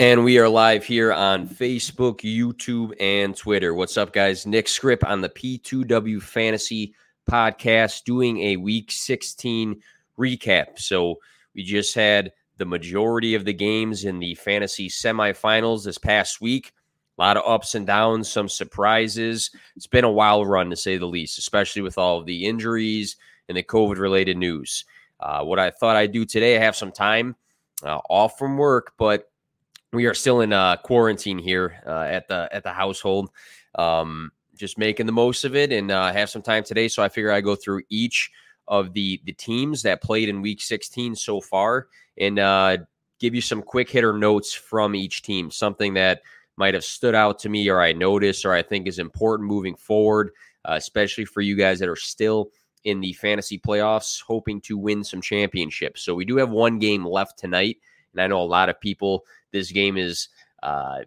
And we are live here on Facebook, YouTube, and Twitter. What's up, guys? Nick Script on the P2W Fantasy Podcast doing a week 16 recap. So we just had the majority of the games in the fantasy semifinals this past week. A lot of ups and downs, some surprises. It's been a wild run to say the least, especially with all of the injuries and the COVID related news. Uh, what I thought I'd do today, I have some time uh, off from work, but we are still in uh, quarantine here uh, at the at the household. Um, just making the most of it and uh, have some time today. So I figure I go through each of the the teams that played in Week 16 so far and uh, give you some quick hitter notes from each team. Something that might have stood out to me, or I noticed, or I think is important moving forward, uh, especially for you guys that are still in the fantasy playoffs, hoping to win some championships. So we do have one game left tonight, and I know a lot of people this game is uh,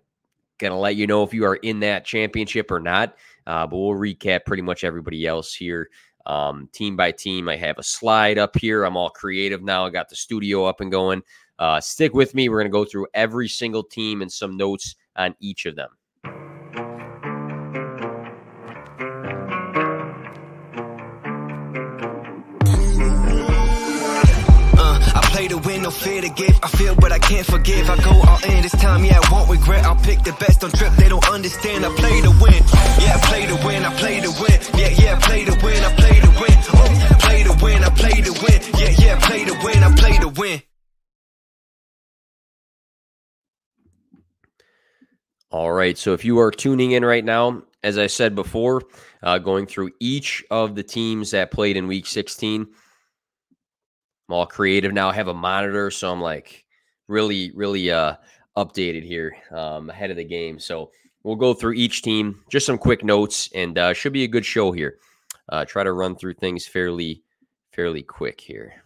going to let you know if you are in that championship or not. Uh, but we'll recap pretty much everybody else here, um, team by team. I have a slide up here. I'm all creative now. I got the studio up and going. Uh, stick with me. We're going to go through every single team and some notes on each of them. play win, no fear to give. I feel, but I can't forgive. I go all in this time, yeah, I won't regret. I'll pick the best on trip, they don't understand. I play to win, yeah, I play to win, I play to win, yeah, yeah, I play to win, I play to win, oh, play to win, I play to win, yeah, yeah, play to win, I play to win. All right. So if you are tuning in right now, as I said before, uh, going through each of the teams that played in week 16, I'm all creative now. I have a monitor, so I'm like really, really uh, updated here um, ahead of the game. So we'll go through each team, just some quick notes, and uh, should be a good show here. Uh, try to run through things fairly, fairly quick here.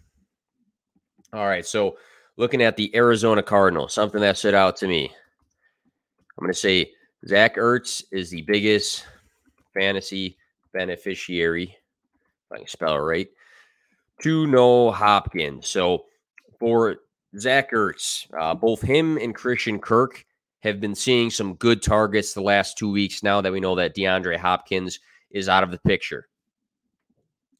All right, so looking at the Arizona Cardinals, something that stood out to me. I'm going to say Zach Ertz is the biggest fantasy beneficiary, if I can spell it right, to no Hopkins. So for Zach Ertz, uh, both him and Christian Kirk have been seeing some good targets the last two weeks now that we know that DeAndre Hopkins is out of the picture.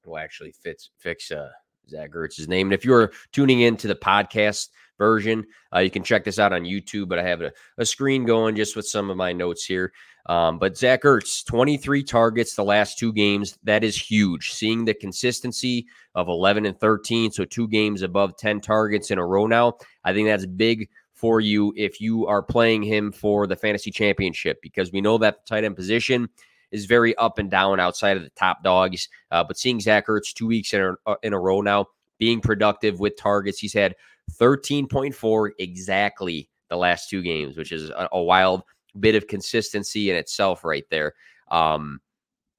We'll actually fix fix uh, Zach Ertz's name. And if you're tuning into the podcast version, uh, you can check this out on YouTube. But I have a, a screen going just with some of my notes here. Um, but Zach Ertz, 23 targets the last two games. That is huge. Seeing the consistency of 11 and 13, so two games above 10 targets in a row now, I think that's big for you if you are playing him for the fantasy championship because we know that the tight end position is very up and down outside of the top dogs. Uh, but seeing Zach Ertz two weeks in a, uh, in a row now, being productive with targets, he's had 13.4 exactly the last two games, which is a, a wild – bit of consistency in itself right there. Um,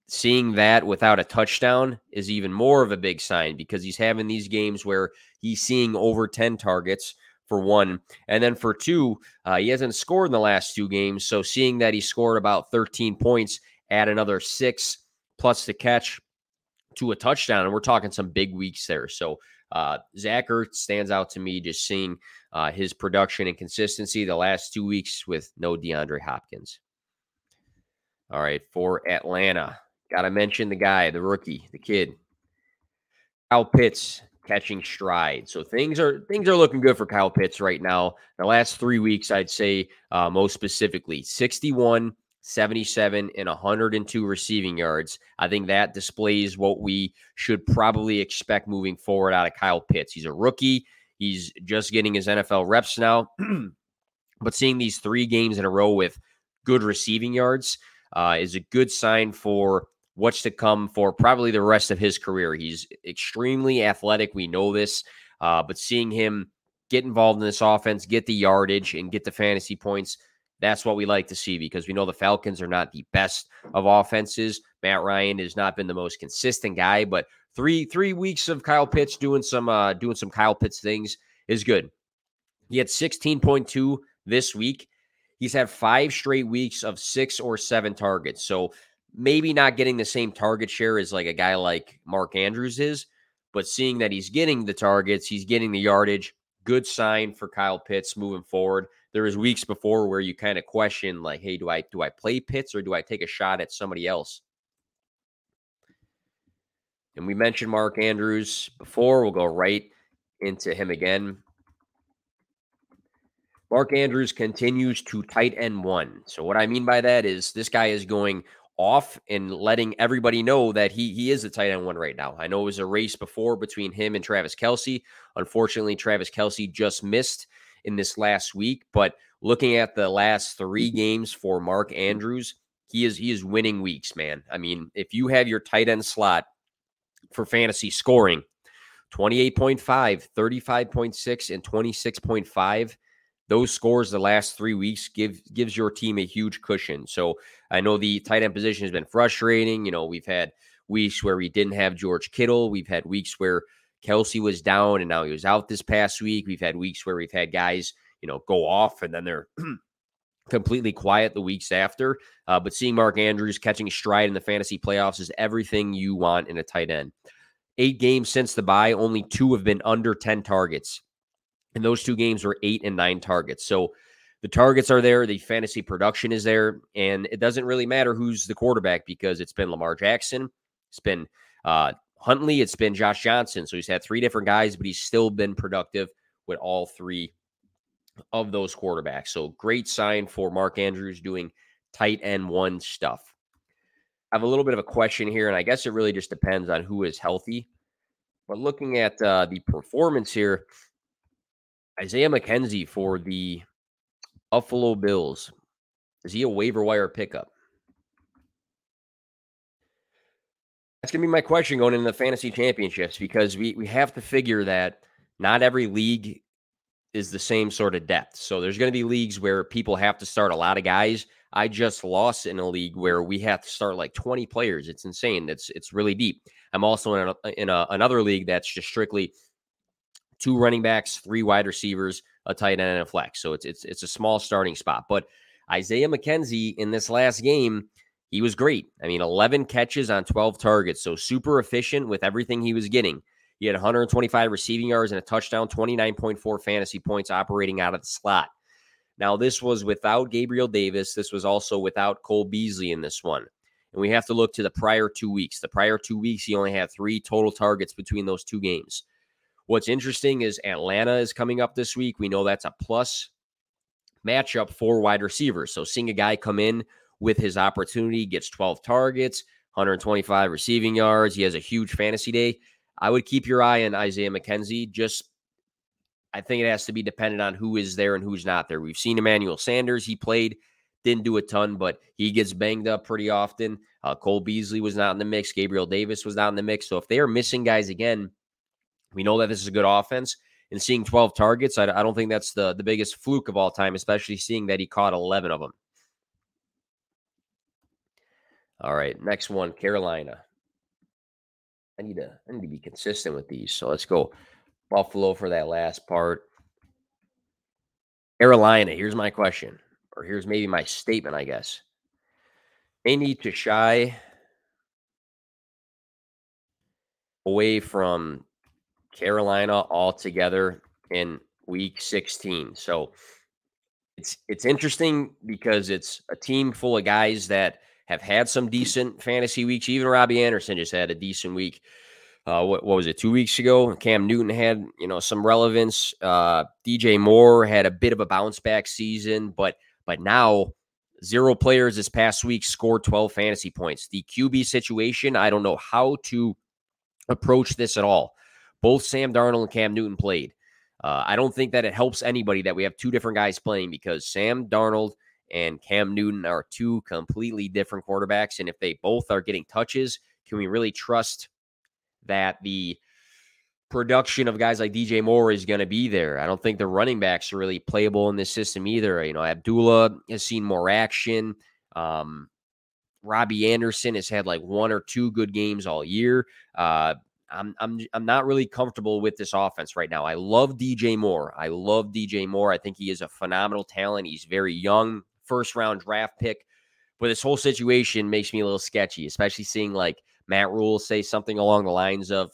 seeing that without a touchdown is even more of a big sign because he's having these games where he's seeing over 10 targets for one. And then for two, uh, he hasn't scored in the last two games. So seeing that he scored about 13 points, add another six plus the catch to a touchdown. And we're talking some big weeks there. So uh, Zach Ertz stands out to me just seeing uh, his production and consistency the last two weeks with no DeAndre Hopkins. All right, for Atlanta, got to mention the guy, the rookie, the kid, Kyle Pitts catching stride. So things are things are looking good for Kyle Pitts right now. The last three weeks, I'd say uh, most specifically, 61, 77, and 102 receiving yards. I think that displays what we should probably expect moving forward out of Kyle Pitts. He's a rookie. He's just getting his NFL reps now. but seeing these three games in a row with good receiving yards uh, is a good sign for what's to come for probably the rest of his career. He's extremely athletic. We know this. Uh, but seeing him get involved in this offense, get the yardage, and get the fantasy points, that's what we like to see because we know the Falcons are not the best of offenses. Matt Ryan has not been the most consistent guy, but three three weeks of Kyle Pitts doing some uh doing some Kyle Pitts things is good. He had 16.2 this week. He's had five straight weeks of six or seven targets. So maybe not getting the same target share as like a guy like Mark Andrews is, but seeing that he's getting the targets, he's getting the yardage, good sign for Kyle Pitts moving forward there was weeks before where you kind of question like, hey, do I do I play Pitts or do I take a shot at somebody else? And we mentioned Mark Andrews before. We'll go right into him again. Mark Andrews continues to tight end one. So what I mean by that is this guy is going off and letting everybody know that he he is a tight end one right now. I know it was a race before between him and Travis Kelce. Unfortunately, Travis Kelce just missed in this last week, but looking at the last three mm-hmm. games for Mark mm-hmm. Andrews, he is he is winning weeks, man. I mean, if you have your tight end slot for fantasy scoring 28.5, 35.6, and 26.5 those scores the last three weeks give gives your team a huge cushion. So I know the tight end position has been frustrating. You know, we've had weeks where we didn't have George Kittle. We've had weeks where Kelce was down and now he was out this past week. We've had weeks where we've had guys, you know, go off and then they're completely quiet the weeks after. Uh, but seeing Mark Andrews catching stride in the fantasy playoffs is everything you want in a tight end. Eight games since the bye, only two have been under 10 targets. And those two games were eight and nine targets. So the targets are there, the fantasy production is there, and it doesn't really matter who's the quarterback because it's been Lamar Jackson, it's been uh, Huntley, it's been Josh Johnson. So he's had three different guys, but he's still been productive with all three of those quarterbacks. So great sign for Mark Andrews doing tight end one stuff. I have a little bit of a question here, and I guess it really just depends on who is healthy. But looking at uh, the performance here, Isaiah McKenzie for the Buffalo Bills. Is he a waiver wire pickup? That's going to be my question going into the fantasy championships because we, we have to figure that not every league is the same sort of depth. So there's going to be leagues where people have to start a lot of guys. I just lost in a league where we have to start like 20 players. It's insane. It's it's really deep. I'm also in a, in a, another league that's just strictly two running backs, three wide receivers, a tight end, and a flex. So it's it's it's a small starting spot. But Isaiah McKenzie in this last game, he was great. I mean, 11 catches on 12 targets, so super efficient with everything he was getting. He had 125 receiving yards and a touchdown, 29.4 fantasy points operating out of the slot. Now, this was without Gabriel Davis. This was also without Cole Beasley in this one. And we have to look to the prior two weeks. The prior two weeks, he only had three total targets between those two games. What's interesting is Atlanta is coming up this week. We know that's a plus matchup for wide receivers. So seeing a guy come in with his opportunity, gets 12 targets, 125 receiving yards, he has a huge fantasy day. I would keep your eye on Isaiah McKenzie. Just I think it has to be dependent on who is there and who's not there. We've seen Emmanuel Sanders. He played, didn't do a ton, but he gets banged up pretty often. Uh, Cole Beasley was not in the mix. Gabriel Davis was not in the mix. So if they are missing guys again, we know that this is a good offense. And seeing 12 targets, I, I don't think that's the, the biggest fluke of all time, especially seeing that he caught 11 of them. All right, next one, Carolina. I need to I need to be consistent with these. So let's go Buffalo for that last part. Carolina, here's my question, or here's maybe my statement, I guess. They need to shy away from Carolina all together in week 16. So it's it's interesting because it's a team full of guys that have had some decent fantasy weeks. Even Robbie Anderson just had a decent week. Uh, what, what, was it? Two weeks ago, Cam Newton had you know some relevance. Uh, DJ Moore had a bit of a bounce back season, but but now zero players this past week scored 12 fantasy points. The QB situation, I don't know how to approach this at all. Both Sam Darnold and Cam Newton played. Uh, I don't think that it helps anybody that we have two different guys playing because Sam Darnold and Cam Newton are two completely different quarterbacks. And if they both are getting touches, can we really trust that the production of guys like DJ Moore is going to be there? I don't think the running backs are really playable in this system either. You know, Abdullah has seen more action. Um, Robbie Anderson has had like one or two good games all year. Uh, I'm I'm I'm not really comfortable with this offense right now. I love DJ Moore. I love DJ Moore. I think he is a phenomenal talent. He's very young, first round draft pick. But this whole situation makes me a little sketchy, especially seeing like Matt Rhule say something along the lines of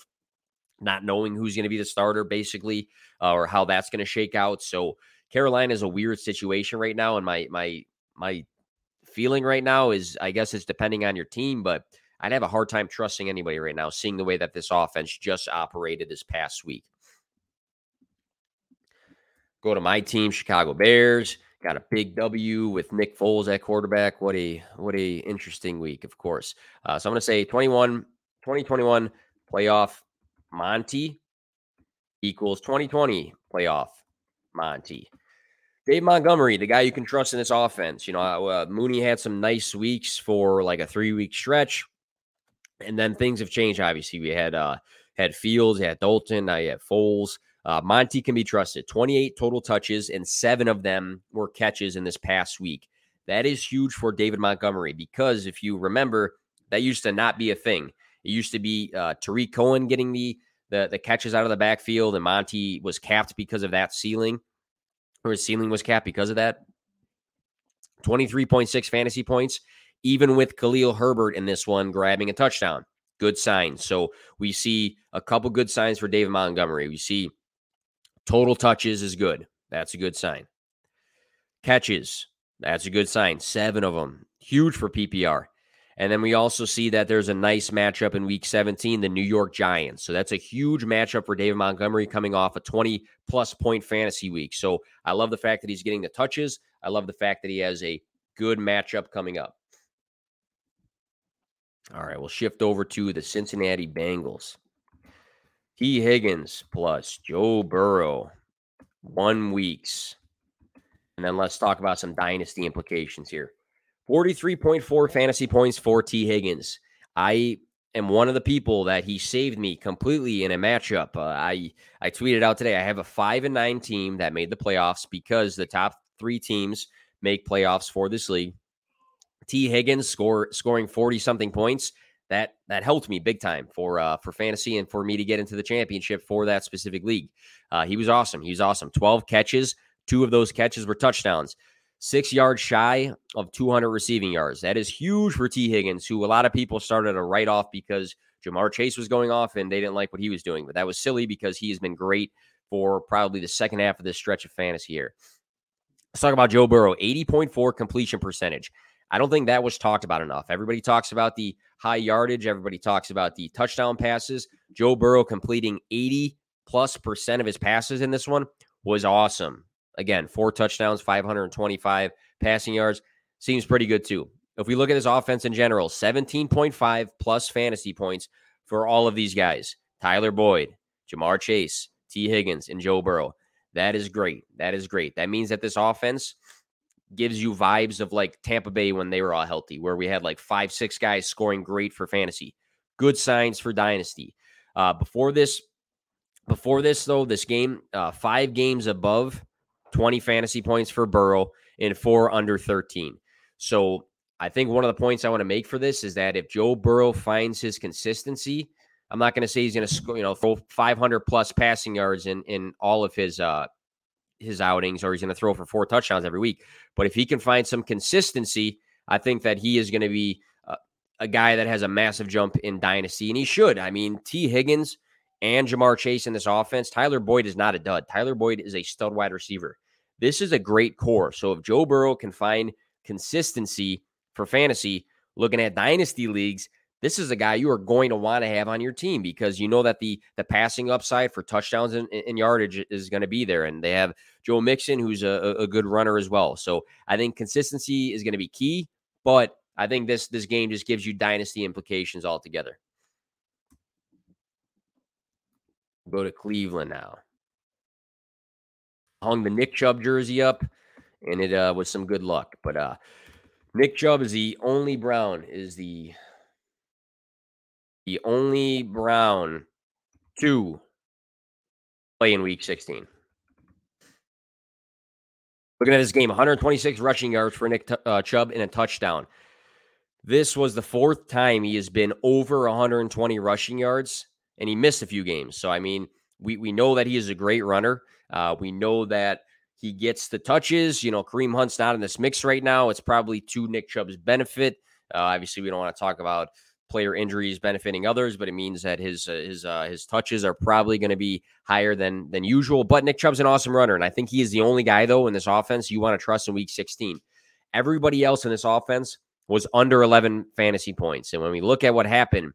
not knowing who's going to be the starter, basically, uh, or how that's going to shake out. So Carolina is a weird situation right now, and my my my feeling right now is I guess it's depending on your team, but I'd have a hard time trusting anybody right now, seeing the way that this offense just operated this past week. Go to my team, Chicago Bears. Got a big W with Nick Foles at quarterback. What a what a interesting week, of course. Uh, so I'm going to say 21, 2021 playoff Monty equals 2020 playoff Monty. Dave Montgomery, the guy you can trust in this offense. You know, uh, Mooney had some nice weeks for like a three week stretch, and then things have changed. Obviously, we had uh had Fields, had Dalton, now you have Foles. Uh, Monty can be trusted. 28 total touches, and seven of them were catches in this past week. That is huge for David Montgomery because if you remember, that used to not be a thing. It used to be uh, Tarik Cohen getting the, the the catches out of the backfield, and Monty was capped because of that ceiling, or his ceiling was capped because of that. 23.6 fantasy points, even with Khalil Herbert in this one grabbing a touchdown. Good signs. So we see a couple good signs for David Montgomery. We see Total touches is good. That's a good sign. Catches, that's a good sign. Seven of them. Huge for PPR. And then we also see that there's a nice matchup in week 17, the New York Giants. So that's a huge matchup for David Montgomery coming off a 20 plus point fantasy week. So I love the fact that he's getting the touches. I love the fact that he has a good matchup coming up. All right, we'll shift over to the Cincinnati Bengals. Tee Higgins plus Joe Burrow, one weeks. And then let's talk about some dynasty implications here. 43.4 fantasy points for Tee Higgins. I am one of the people that he saved me completely in a matchup. Uh, I I tweeted out today I have a 5 and 9 team that made the playoffs because the top 3 teams make playoffs for this league. Tee Higgins score scoring 40 something points that that helped me big time for uh, for fantasy and for me to get into the championship for that specific league. Uh, he was awesome. He was awesome. Twelve catches. Two of those catches were touchdowns. Six yards shy of 200 receiving yards. That is huge for Tee Higgins, who a lot of people started to write off because Ja'Marr Chase was going off and they didn't like what he was doing. But that was silly because he has been great for probably the second half of this stretch of fantasy here. Let's talk about Joe Burrow 80.4 completion percentage. I don't think that was talked about enough. Everybody talks about the high yardage, everybody talks about the touchdown passes. Joe Burrow completing 80 plus percent of his passes in this one was awesome. Again, four touchdowns, 525 passing yards. Seems pretty good too. If we look at this offense in general, 17.5 plus fantasy points for all of these guys Tyler Boyd, Ja'Marr Chase, Tee Higgins, and Joe Burrow. That is great. That is great. That means that this offense gives you vibes of like Tampa Bay when they were all healthy, where we had like five, six guys scoring great for fantasy. Good signs for dynasty. Uh, before this, before this though, this game, uh, five games above 20 fantasy points for Burrow and four under 13. So I think one of the points I want to make for this is that if Joe Burrow finds his consistency, I'm not going to say he's going to score, you know, throw 500 plus passing yards in in all of his uh his outings or he's going to throw for four touchdowns every week. But if he can find some consistency, I think that he is going to be a, a guy that has a massive jump in dynasty, and he should. I mean, Tee Higgins and Ja'Marr Chase in this offense. Tyler Boyd is not a dud. Tyler Boyd is a stud wide receiver. This is a great core. So if Joe Burrow can find consistency for fantasy, looking at dynasty leagues, this is a guy you are going to want to have on your team because you know that the the passing upside for touchdowns and, and yardage is going to be there, and they have Joe Mixon, who's a, a good runner as well. So I think consistency is going to be key, but I think this this game just gives you dynasty implications altogether. Go to Cleveland now. Hung the Nick Chubb jersey up, and it uh, was some good luck. But uh, Nick Chubb is the only Brown is the the only Brown to play in week 16. Looking at this game, 126 rushing yards for Nick uh, Chubb and a touchdown. This was the fourth time he has been over 120 rushing yards, and he missed a few games. So, I mean, we, we know that he is a great runner. Uh, we know that he gets the touches. You know, Kareem Hunt's not in this mix right now. It's probably to Nick Chubb's benefit. Uh, obviously, we don't want to talk about player injuries benefiting others, but it means that his uh, his uh, his touches are probably going to be higher than than usual. But Nick Chubb's an awesome runner, and I think he is the only guy though in this offense you want to trust in Week 16. Everybody else in this offense was under 11 fantasy points, and when we look at what happened,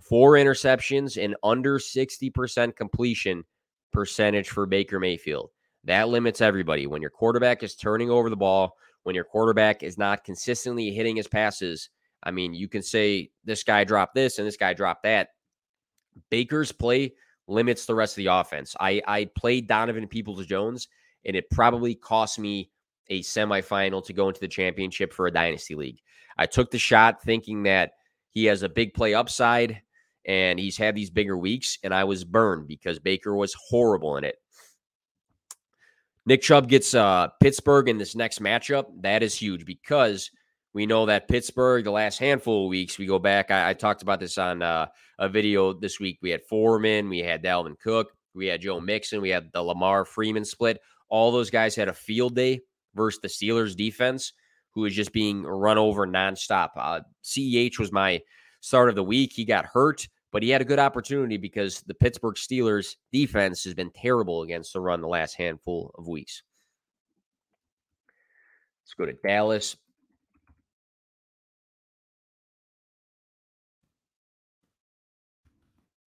four interceptions and under 60% completion percentage for Baker Mayfield. That limits everybody. When your quarterback is turning over the ball, when your quarterback is not consistently hitting his passes, I mean, you can say this guy dropped this and this guy dropped that. Baker's play limits the rest of the offense. I, I played Donovan Peoples Jones, and it probably cost me a semifinal to go into the championship for a dynasty league. I took the shot thinking that he has a big play upside and he's had these bigger weeks, and I was burned because Baker was horrible in it. Nick Chubb gets uh, Pittsburgh in this next matchup. That is huge because we know that Pittsburgh, the last handful of weeks, we go back. I, I talked about this on uh, a video this week. We had Foreman, we had Dalvin Cook, we had Joe Mixon, we had the Lamar Freeman split. All those guys had a field day versus the Steelers defense, who is just being run over nonstop. Uh, CEH was my start of the week. He got hurt but he had a good opportunity because the Pittsburgh Steelers defense has been terrible against the run the last handful of weeks. Let's go to Dallas.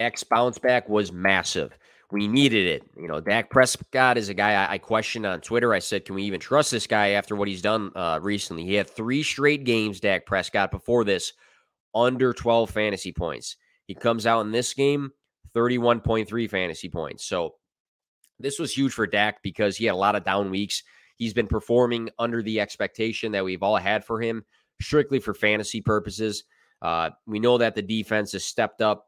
Dak's bounce back was massive. We needed it. You know, Dak Prescott is a guy I, I questioned on Twitter. I said, can we even trust this guy after what he's done uh, recently? He had three straight games, Dak Prescott, before this, under 12 fantasy points. He comes out in this game, 31.3 fantasy points. So this was huge for Dak because he had a lot of down weeks. He's been performing under the expectation that we've all had for him, strictly for fantasy purposes. Uh, we know that the defense has stepped up.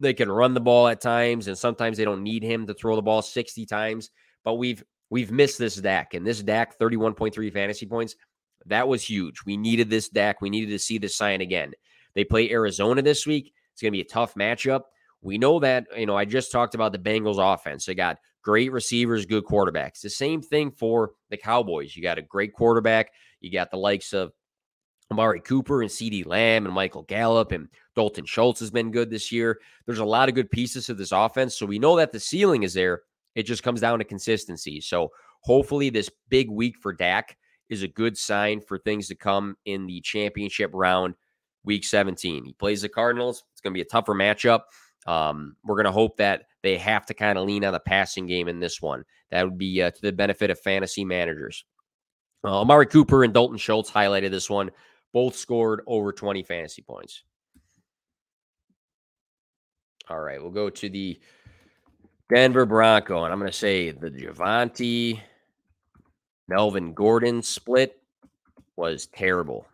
They can run the ball at times, and sometimes they don't need him to throw the ball 60 times. But we've we've missed this Dak, and this Dak 31.3 fantasy points. That was huge. We needed this Dak. We needed to see this sign again. They play Arizona this week. It's going to be a tough matchup. We know that, you know, I just talked about the Bengals offense. They got great receivers, good quarterbacks. The same thing for the Cowboys. You got a great quarterback. You got the likes of Amari Cooper and CeeDee Lamb and Michael Gallup and Dalton Schultz has been good this year. There's a lot of good pieces to this offense. So we know that the ceiling is there. It just comes down to consistency. So hopefully this big week for Dak is a good sign for things to come in the championship round week 17. He plays the Cardinals. It's going to be a tougher matchup. Um, we're going to hope that they have to kind of lean on the passing game in this one. That would be uh, to the benefit of fantasy managers. Uh, Amari Cooper and Dalton Schultz highlighted this one. Both scored over 20 fantasy points. All right, we'll go to the Denver Bronco, and I'm going to say the Javonte Melvin Gordon split was terrible.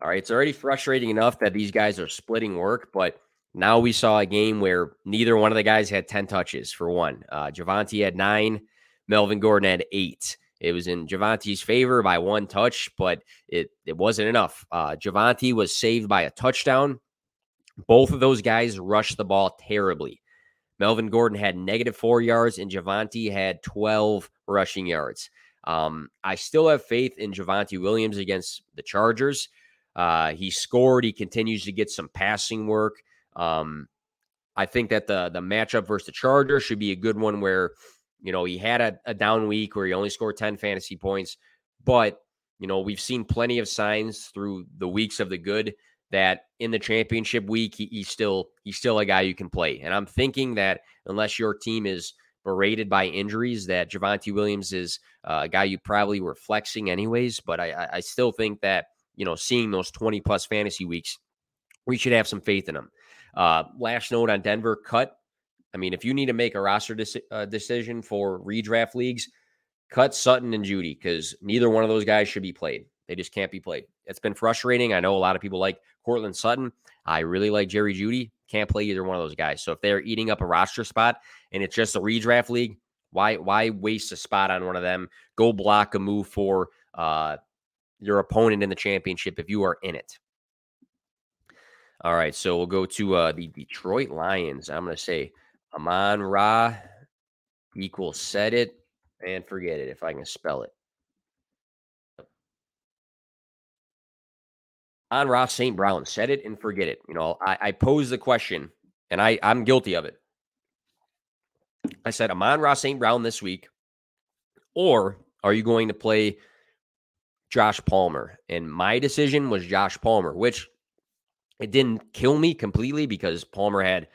All right. It's already frustrating enough that these guys are splitting work, but now we saw a game where neither one of the guys had 10 touches for one. Uh, Javonte had nine, Melvin Gordon had eight. It was in Javonte's favor by one touch, but it, it wasn't enough. Uh, Javonte was saved by a touchdown. Both of those guys rushed the ball terribly. Melvin Gordon had negative four yards, and Javonte had 12 rushing yards. Um, I still have faith in Javonte Williams against the Chargers. Uh, he scored. He continues to get some passing work. Um, I think that the the matchup versus the Chargers should be a good one where you know he had a, a down week where he only scored 10 fantasy points, but you know we've seen plenty of signs through the weeks of the good that in the championship week he, he's still he's still a guy you can play. And I'm thinking that unless your team is berated by injuries, that Javonte Williams is uh, a guy you probably were flexing anyways. But I, I still think that you know, seeing those 20 plus fantasy weeks, we should have some faith in them. Uh, last note on Denver cut. I mean, if you need to make a roster uh, decision for redraft leagues, cut Sutton and Jeudy because neither one of those guys should be played. They just can't be played. It's been frustrating. I know a lot of people like Courtland Sutton. I really like Jerry Jeudy. Can't play either one of those guys. So if they're eating up a roster spot and it's just a redraft league, why why waste a spot on one of them? Go block a move for uh, your opponent in the championship if you are in it. All right, so we'll go to uh, the Detroit Lions. I'm going to say Amon Ra equals set it and forget it if I can spell it. Amon-Ra St. Brown, set it and forget it. You know, I, I pose the question, and I, I'm guilty of it. I said, Amon-Ra St. Brown this week, or are you going to play Josh Palmer? And my decision was Josh Palmer, which it didn't kill me completely because Palmer had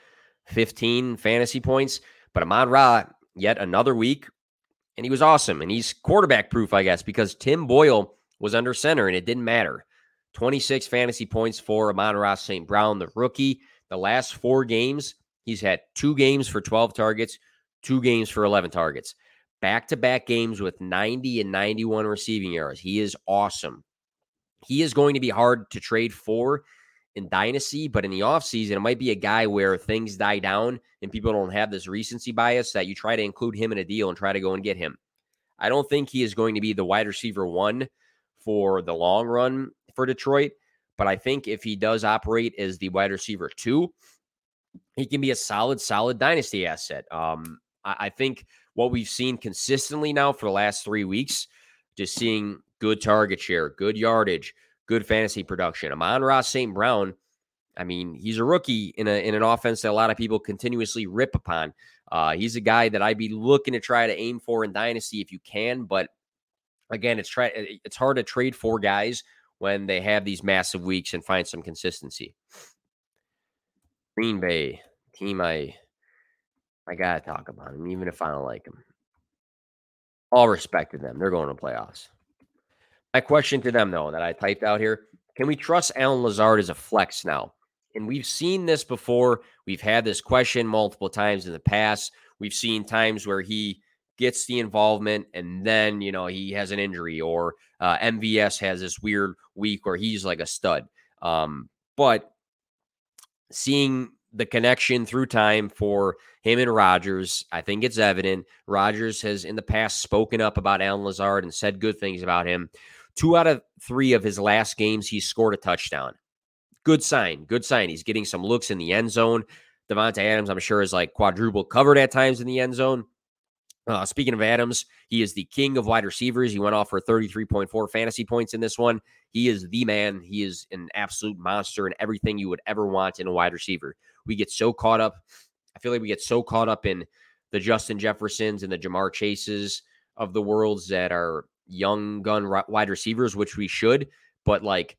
15 fantasy points. But Amon-Ra, yet another week, and he was awesome. And he's quarterback proof, I guess, because Tim Boyle was under center and it didn't matter. 26 fantasy points for Amon-Ra St. Brown, the rookie. The last four games, he's had two games for 12 targets, two games for 11 targets. Back to back games with 90 and 91 receiving yards. He is awesome. He is going to be hard to trade for in Dynasty, but in the offseason, it might be a guy where things die down and people don't have this recency bias that you try to include him in a deal and try to go and get him. I don't think he is going to be the wide receiver one for the long run for Detroit, but I think if he does operate as the wide receiver two, he can be a solid, solid dynasty asset. Um, I, I think what we've seen consistently now for the last three weeks, just seeing good target share, good yardage, good fantasy production. Amon-Ra St. Brown, I mean, he's a rookie in a in an offense that a lot of people continuously rip upon. Uh, he's a guy that I'd be looking to try to aim for in dynasty if you can, but again, it's try it's hard to trade for guys when they have these massive weeks and find some consistency. Green Bay team, I I gotta talk about them, even if I don't like them. All respect to them; they're going to playoffs. My question to them, though, that I typed out here can we trust Allen Lazard as a flex now? And we've seen this before. We've had this question multiple times in the past. We've seen times where he gets the involvement and then, you know, he has an injury or uh, MVS has this weird week where he's like a stud. Um, but seeing the connection through time for him and Rodgers, I think it's evident. Rodgers has in the past spoken up about Allen Lazard and said good things about him. Two out of three of his last games, he scored a touchdown. Good sign. Good sign. He's getting some looks in the end zone. Davante Adams, I'm sure, is like quadruple covered at times in the end zone. Uh, speaking of Adams, he is the king of wide receivers. He went off for 33.4 fantasy points in this one. He is the man. He is an absolute monster and everything you would ever want in a wide receiver. We get so caught up. I feel like we get so caught up in the Justin Jeffersons and the Ja'Marr Chases of the worlds that are young gun wide receivers, which we should, but like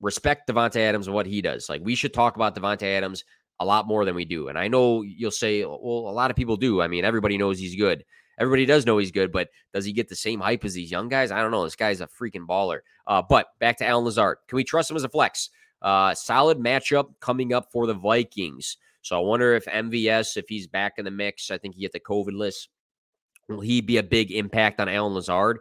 respect Davante Adams and what he does. Like we should talk about Davante Adams a lot more than we do. And I know you'll say, well, a lot of people do. I mean, everybody knows he's good. Everybody does know he's good, but does he get the same hype as these young guys? I don't know. This guy's a freaking baller. Uh, but back to Allen Lazard. Can we trust him as a flex? Uh, solid matchup coming up for the Vikings. So I wonder if MVS, if he's back in the mix, I think he hit the COVID list. Will he be a big impact on Allen Lazard?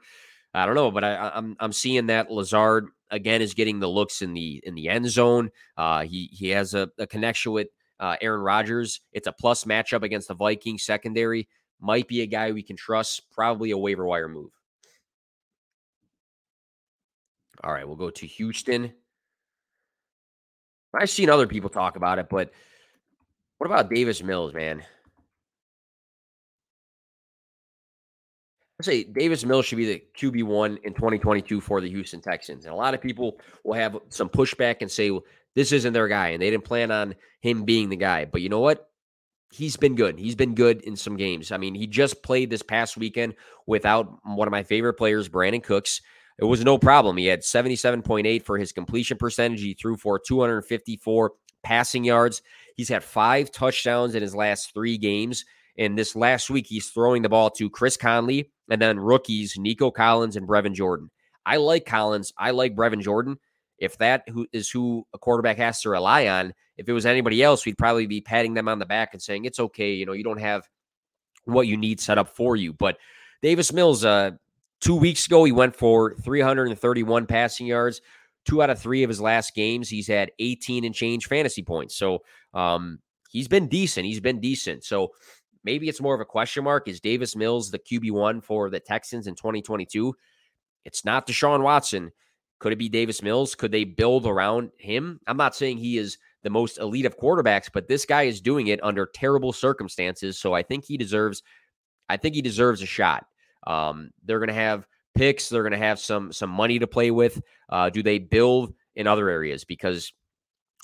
I don't know, but I, I'm, I'm seeing that Lazard again is getting the looks in the in the end zone. Uh, he he has a, a connection with uh, Aaron Rodgers. It's a plus matchup against the Vikings secondary. Might be a guy we can trust. Probably a waiver wire move. All right, we'll go to Houston. I've seen other people talk about it, but what about Davis Mills, man? I say Davis Mills should be the QB one in 2022 for the Houston Texans, and a lot of people will have some pushback and say, "Well, this isn't their guy," and they didn't plan on him being the guy. But you know what? He's been good. He's been good in some games. I mean, he just played this past weekend without one of my favorite players, Brandin Cooks. It was no problem. He had 77.8 for his completion percentage. He threw for 254 passing yards. He's had five touchdowns in his last three games. And this last week, he's throwing the ball to Chris Conley and then rookies Nico Collins and Brevin Jordan. I like Collins. I like Brevin Jordan. If that who is who a quarterback has to rely on, if it was anybody else, we'd probably be patting them on the back and saying it's okay. You know, you don't have what you need set up for you. But Davis Mills, uh, two weeks ago, he went for 331 passing yards. Two out of three of his last games, he's had 18 and change fantasy points. So um, he's been decent. He's been decent. So Maybe it's more of a question mark. Is Davis Mills the QB1 for the Texans in 2022? It's not Deshaun Watson. Could it be Davis Mills? Could they build around him? I'm not saying he is the most elite of quarterbacks, but this guy is doing it under terrible circumstances. So I think he deserves, I think he deserves a shot. Um, they're going to have picks. They're going to have some some money to play with. Uh, do they build in other areas because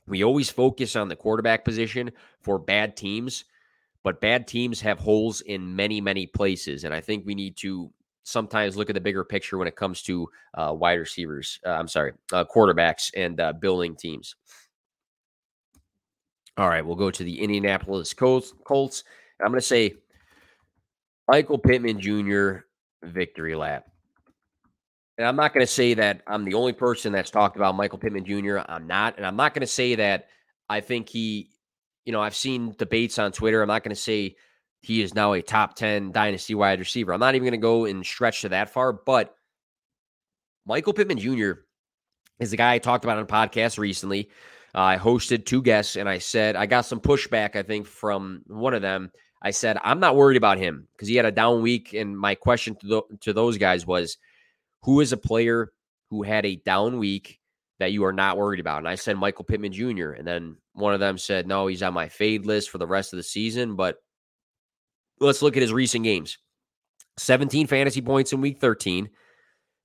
we always focus on the quarterback position for bad teams, but bad teams have holes in many, many places. And I think we need to sometimes look at the bigger picture when it comes to uh, wide receivers. Uh, I'm sorry, uh, quarterbacks and uh, building teams. All right, we'll go to the Indianapolis Colts. Colts. I'm going to say Michael Pittman Jr. victory lap. And I'm not going to say that I'm the only person that's talked about Michael Pittman Jr. I'm not. And I'm not going to say that I think he, you know, I've seen debates on Twitter. I'm not going to say he is now a top 10 dynasty wide receiver. I'm not even going to go and stretch to that far, but Michael Pittman Jr. is the guy I talked about on a podcast recently. Uh, I hosted two guests and I said, I got some pushback, I think, from one of them. I said, I'm not worried about him because he had a down week. And my question to, the, to those guys was, who is a player who had a down week that you are not worried about? And I said, Michael Pittman Jr. And then one of them said, no, he's on my fade list for the rest of the season. But let's look at his recent games 17 fantasy points in week 13.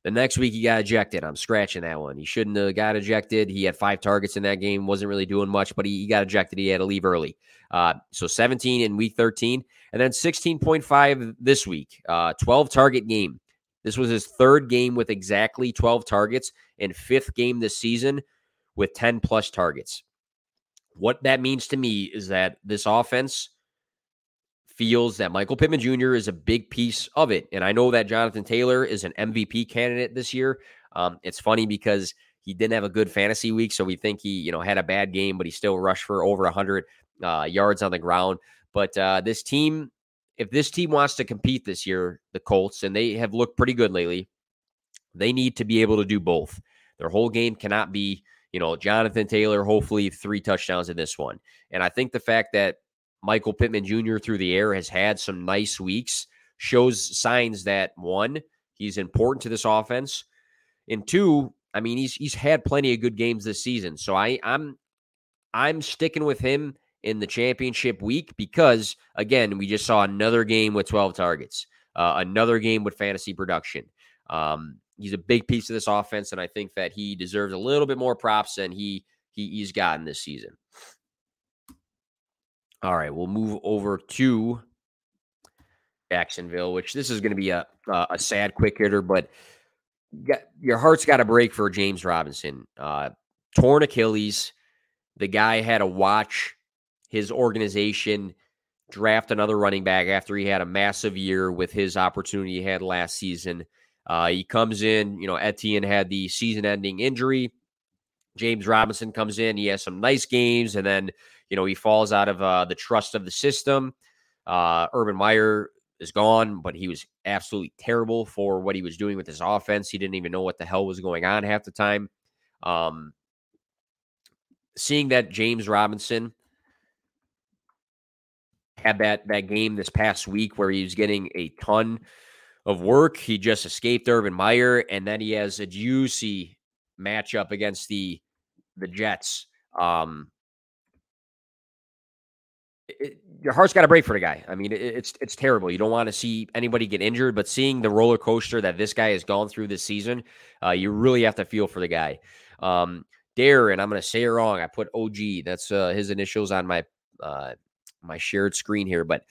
The next week he got ejected. I'm scratching that one. He shouldn't have got ejected. He had five targets in that game, wasn't really doing much, but he, he got ejected. He had to leave early. Uh, so 17 in week 13, and then 16.5 this week. Uh, 12 target game. This was his third game with exactly 12 targets and fifth game this season with 10 plus targets. What that means to me is that this offense feels that Michael Pittman Jr. is a big piece of it. And I know that Jonathan Taylor is an MVP candidate this year. Um, it's funny because he didn't have a good fantasy week, so we think he, you know, had a bad game, but he still rushed for over 100 uh, yards on the ground. But uh, this team, if this team wants to compete this year, the Colts, and they have looked pretty good lately, they need to be able to do both. Their whole game cannot be, you know, Jonathan Taylor, hopefully three touchdowns in this one. And I think the fact that Michael Pittman Jr. through the air has had some nice weeks, shows signs that one, he's important to this offense. And two, I mean, he's he's had plenty of good games this season. So I I'm I'm sticking with him in the championship week because again, we just saw another game with 12 targets, uh, another game with fantasy production. Um, he's a big piece of this offense, and I think that he deserves a little bit more props than he, he he's gotten this season. All right, we'll move over to Jacksonville, which this is going to be a a sad quick hitter, but your heart's got to break for James Robinson. Uh, torn Achilles. The guy had to watch his organization draft another running back after he had a massive year with his opportunity he had last season. Uh, he comes in, you know, Etienne had the season ending injury. James Robinson comes in. He has some nice games, and then you know, he falls out of uh, the trust of the system. Uh, Urban Meyer is gone, but he was absolutely terrible for what he was doing with his offense. He didn't even know what the hell was going on half the time. Um, seeing that James Robinson had that that game this past week where he was getting a ton of work, he just escaped Urban Meyer, and then he has a juicy matchup against the the Jets. Um, it, your heart's got to break for the guy. I mean, it, it's it's terrible. You don't want to see anybody get injured, but seeing the roller coaster that this guy has gone through this season, uh, you really have to feel for the guy. Um, Dare, and I'm going to say it wrong. I put OG. That's uh, his initials on my uh, my shared screen here, but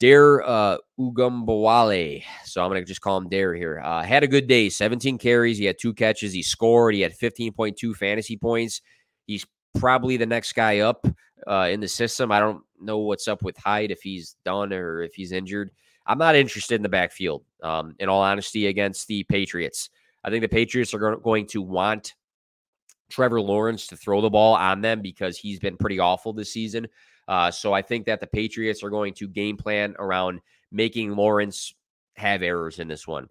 Dare uh, Ogunbowale. So I'm going to just call him Dare here. Uh, had a good day. 17 carries. He had two catches. He scored. He had 15.2 fantasy points. He's probably the next guy up uh, in the system. I don't know what's up with Hyde if he's done or if he's injured. I'm not interested in the backfield. Um, in all honesty, against the Patriots, I think the Patriots are going to want Trevor Lawrence to throw the ball on them because he's been pretty awful this season. Uh, so I think that the Patriots are going to game plan around making Lawrence have errors in this one.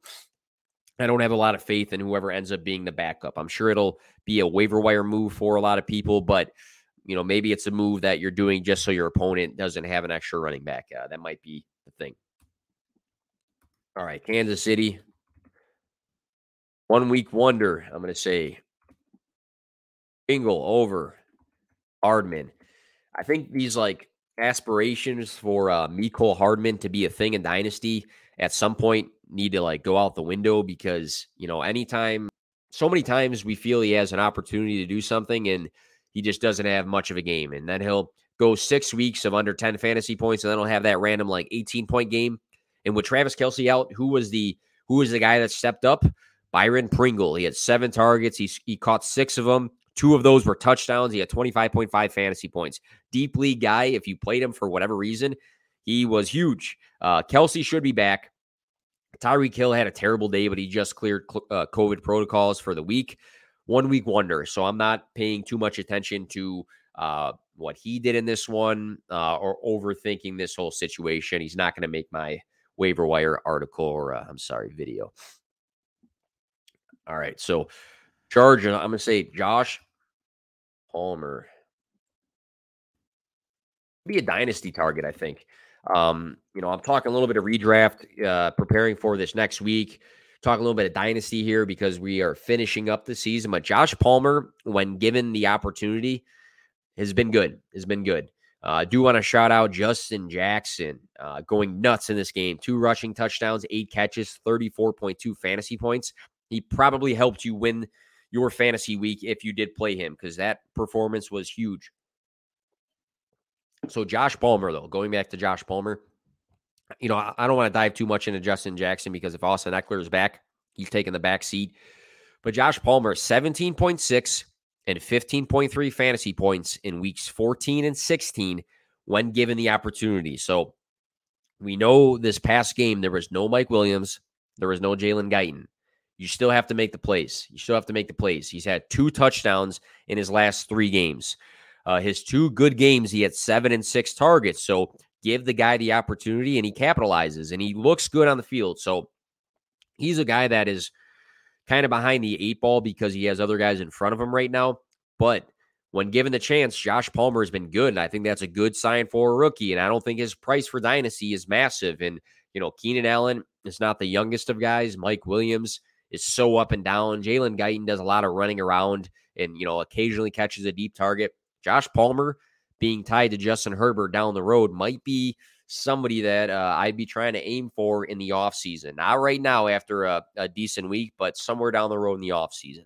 I don't have a lot of faith in whoever ends up being the backup. I'm sure it'll be a waiver wire move for a lot of people, but you know maybe it's a move that you're doing just so your opponent doesn't have an extra running back. Uh, that might be the thing. All right, Kansas City, one week wonder. I'm going to say Pringle over Hardman. I think these like aspirations for uh, Mecole Hardman to be a thing in Dynasty at some point need to like go out the window because you know anytime so many times we feel he has an opportunity to do something and he just doesn't have much of a game. And then he'll go six weeks of under 10 fantasy points, and then he'll have that random like 18 point game. And with Travis Kelce out, who was the who was the guy that stepped up? Byron Pringle. He had seven targets. He, he caught six of them. Two of those were touchdowns. He had 25.5 fantasy points. Deep league guy. If you played him for whatever reason, he was huge. Uh, Kelce should be back. Tyreek Hill had a terrible day, but he just cleared uh, COVID protocols for the week. One week wonder. So I'm not paying too much attention to uh, what he did in this one uh, or overthinking this whole situation. He's not going to make my waiver wire article or, uh, I'm sorry, video. All right. So, charge, I'm going to say Josh Palmer. Be a dynasty target, I think. Um, you know, I'm talking a little bit of redraft, uh, preparing for this next week. Talk a little bit of dynasty here because we are finishing up the season. But Josh Palmer, when given the opportunity, has been good. Has been good. Uh, I do want to shout out Justin Jackson uh, going nuts in this game. Two rushing touchdowns, eight catches, 34.2 fantasy points. He probably helped you win your fantasy week if you did play him because that performance was huge. So Josh Palmer, though, going back to Josh Palmer, you know, I, don't want to dive too much into Justin Jackson because if Austin Ekeler is back, he's taking the back seat. But Josh Palmer, 17.6 and 15.3 fantasy points in weeks 14 and 16 when given the opportunity. So we know this past game, there was no Mike Williams, there was no Jalen Guyton. You still have to make the plays. You still have to make the plays. He's had two touchdowns in his last three games. Uh, his two good games, he had seven and six targets. So give the guy the opportunity and he capitalizes and he looks good on the field. So he's a guy that is kind of behind the eight ball because he has other guys in front of him right now. But when given the chance, Josh Palmer has been good. And I think that's a good sign for a rookie. And I don't think his price for dynasty is massive. And, you know, Keenan Allen is not the youngest of guys. Mike Williams is so up and down. Jalen Guyton does a lot of running around and, you know, occasionally catches a deep target. Josh Palmer being tied to Justin Herbert down the road might be somebody that uh, I'd be trying to aim for in the offseason. Not right now after a, a, decent week, but somewhere down the road in the offseason.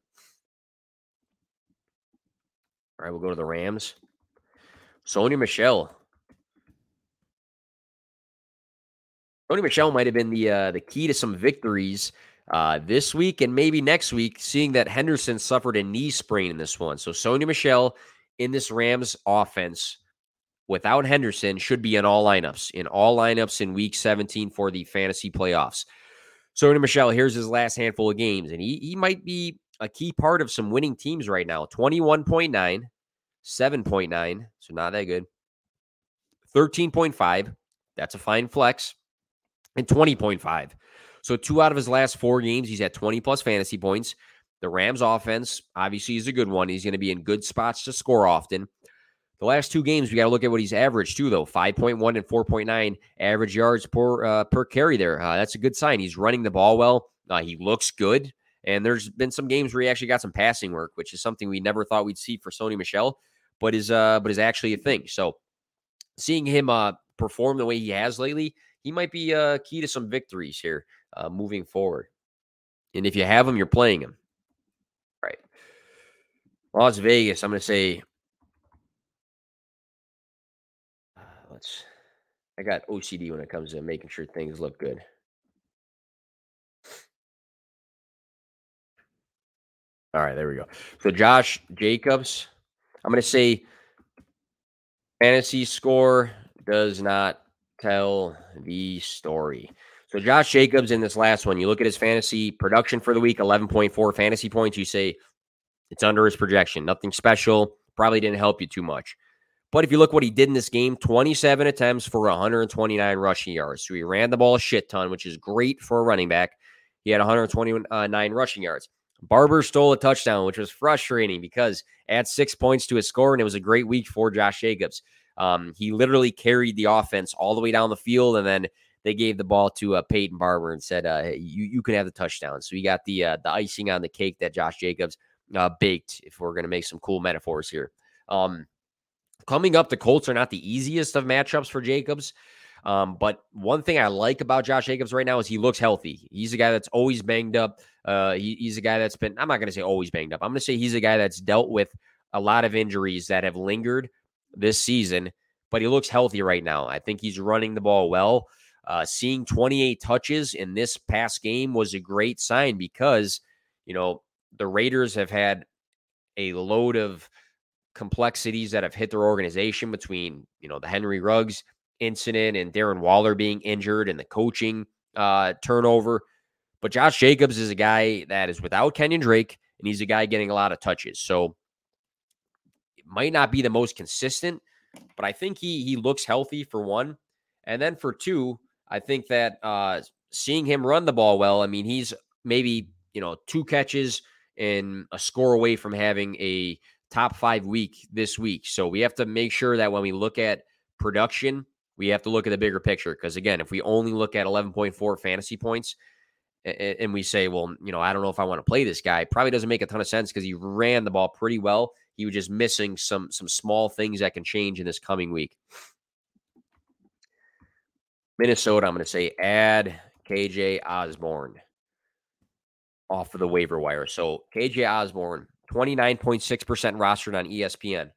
All right, we'll go to the Rams. Sony Michel. Sony Michel might have been the uh, the key to some victories uh, this week and maybe next week, seeing that Henderson suffered a knee sprain in this one. So Sony Michel in this Rams offense without Henderson should be in all lineups, in all lineups in week 17 for the fantasy playoffs. So, Michel, here's his last handful of games, and he, he might be a key part of some winning teams right now 21.9, 7.9, so not that good, 13.5, that's a fine flex, and 20.5. So, two out of his last four games, he's at 20 plus fantasy points. The Rams offense obviously is a good one. He's going to be in good spots to score often. The last two games, we got to look at what he's averaged too, though 5.1 and 4.9 average yards per uh, per carry there. Uh, that's a good sign. He's running the ball well. Uh, he looks good. And there's been some games where he actually got some passing work, which is something we never thought we'd see for Sony Michel, but is uh but is actually a thing. So seeing him uh perform the way he has lately, he might be uh key to some victories here uh moving forward. And if you have him, you're playing them. him. Las Vegas, I'm going to say. Uh, let's. I got OCD when it comes to making sure things look good. All right, there we go. So Josh Jacobs, I'm going to say fantasy score does not tell the story. So Josh Jacobs in this last one, you look at his fantasy production for the week, 11.4 fantasy points. You say it's under his projection. Nothing special. Probably didn't help you too much. But if you look what he did in this game 27 attempts for 129 rushing yards. So he ran the ball a shit ton, which is great for a running back. He had 129 rushing yards. Barber stole a touchdown, which was frustrating because add six points to his score, and it was a great week for Josh Jacobs. Um, he literally carried the offense all the way down the field, and then they gave the ball to uh, Peyton Barber and said, uh, "You you can have the touchdown." So he got the uh, the icing on the cake that Josh Jacobs uh, baked, if we're to make some cool metaphors here. Um, coming up, the Colts are not the easiest of matchups for Jacobs. Um, but one thing I like about Josh Jacobs right now is he looks healthy. He's a guy that's always banged up. Uh, he, he's a guy that's been, I'm not going to say always banged up. I'm going to say he's a guy that's dealt with a lot of injuries that have lingered this season, but he looks healthy right now. I think he's running the ball well. Uh, seeing 28 touches in this past game was a great sign because, you know, the Raiders have had a load of complexities that have hit their organization between, you know, the Henry Ruggs incident and Darren Waller being injured and the coaching uh, turnover. But Josh Jacobs is a guy that is without Kenyan Drake, and he's a guy getting a lot of touches. So it might not be the most consistent, but I think he he looks healthy for one. And then for two, I think that uh, seeing him run the ball well, I mean, he's maybe, you know, two catches and a score away from having a top five week this week. So we have to make sure that when we look at production, we have to look at the bigger picture. Because again, if we only look at 11.4 fantasy points and we say, well, you know, I don't know if I want to play this guy, probably doesn't make a ton of sense because he ran the ball pretty well. He was just missing some some small things that can change in this coming week. Minnesota, I'm going to say add KJ Osborn off of the waiver wire. So KJ Osborn, 29.6% rostered on ESPN.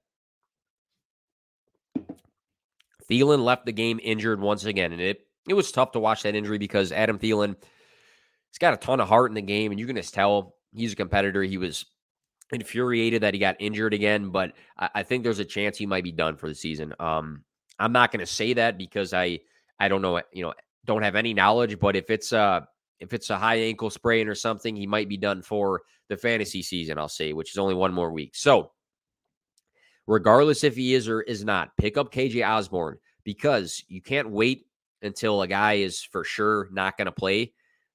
Thielen left the game injured once again, and it it was tough to watch that injury because Adam Thielen, he's got a ton of heart in the game, and you can just tell he's a competitor. He was infuriated that he got injured again, but I, I think there's a chance he might be done for the season. Um, I'm not going to say that because I I don't know, you know, don't have any knowledge, but if it's a if it's a high ankle sprain or something, he might be done for the fantasy season, I'll say, which is only one more week. So, regardless if he is or is not, pick up KJ Osborn because you can't wait until a guy is for sure not going to play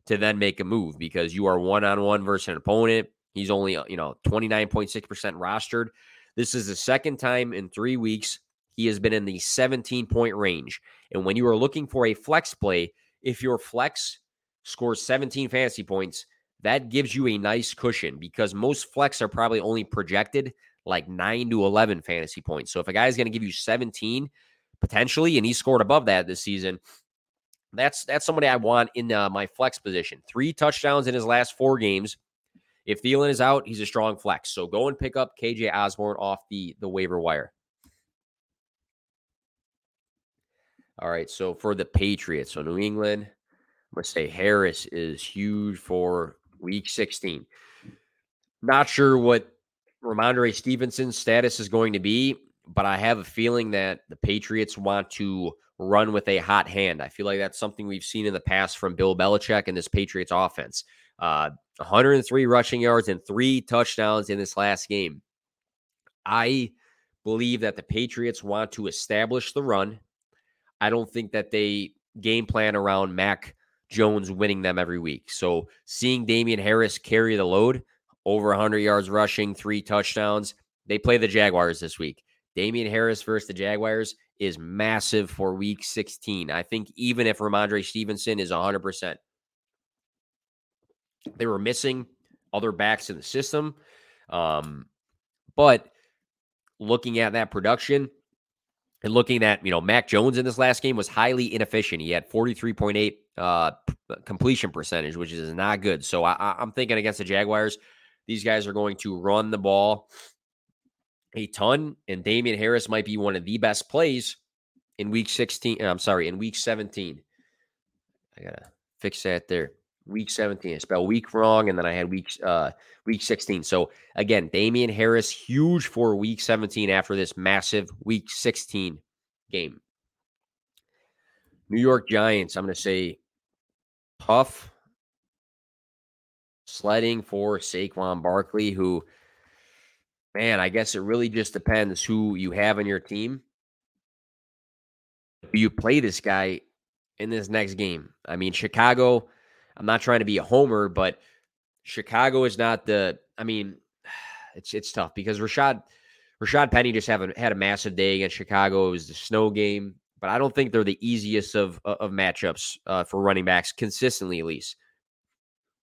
to then make a move because you are one on one versus an opponent. He's only, uh, you know, 29.6% rostered. This is the second time in three weeks he has been in the 17 point range. And when you are looking for a flex play, if your flex scores 17 fantasy points, that gives you a nice cushion because most flex are probably only projected like 9 to 11 fantasy points. So if a guy is going to give you 17 potentially and he scored above that this season, that's that's somebody I want in uh, my flex position. 3 touchdowns in his last 4 games. If Thielen is out, he's a strong flex. So go and pick up KJ Osborn off the the waiver wire. All right. So for the Patriots, so New England, I'm going to say Harris is huge for week 16. Not sure what Rhamondre Stevenson's status is going to be, but I have a feeling that the Patriots want to run with a hot hand. I feel like that's something we've seen in the past from Bill Belichick and this Patriots offense. Uh, 103 rushing yards and three touchdowns in this last game. I believe that the Patriots want to establish the run I don't think that they game plan around Mac Jones winning them every week. So seeing Damien Harris carry the load, over 100 yards rushing, three touchdowns. They play the Jaguars this week. Damien Harris versus the Jaguars is massive for week 16. I think even if Rhamondre Stevenson is 100%, they were missing other backs in the system. Um, but looking at that production, and looking at, you know, Mac Jones in this last game was highly inefficient. He had 43.8 uh, completion percentage, which is not good. So I, I'm thinking against the Jaguars, these guys are going to run the ball a ton, and Damien Harris might be one of the best plays in week 16. I'm sorry, in week 17. I gotta fix that there. Week 17. I spelled week wrong, and then I had week uh week 16. So again, Damien Harris, huge for week 17 after this massive week 16 game. New York Giants, I'm gonna say tough sledding for Saquon Barkley, who man, I guess it really just depends who you have on your team. Do you play this guy in this next game? I mean, Chicago I'm not trying to be a homer, but Chicago is not the. I mean, it's it's tough because Rashaad Rashaad Penny just haven't had a massive day against Chicago. It was the snow game, but I don't think they're the easiest of of matchups uh, for running backs consistently, at least.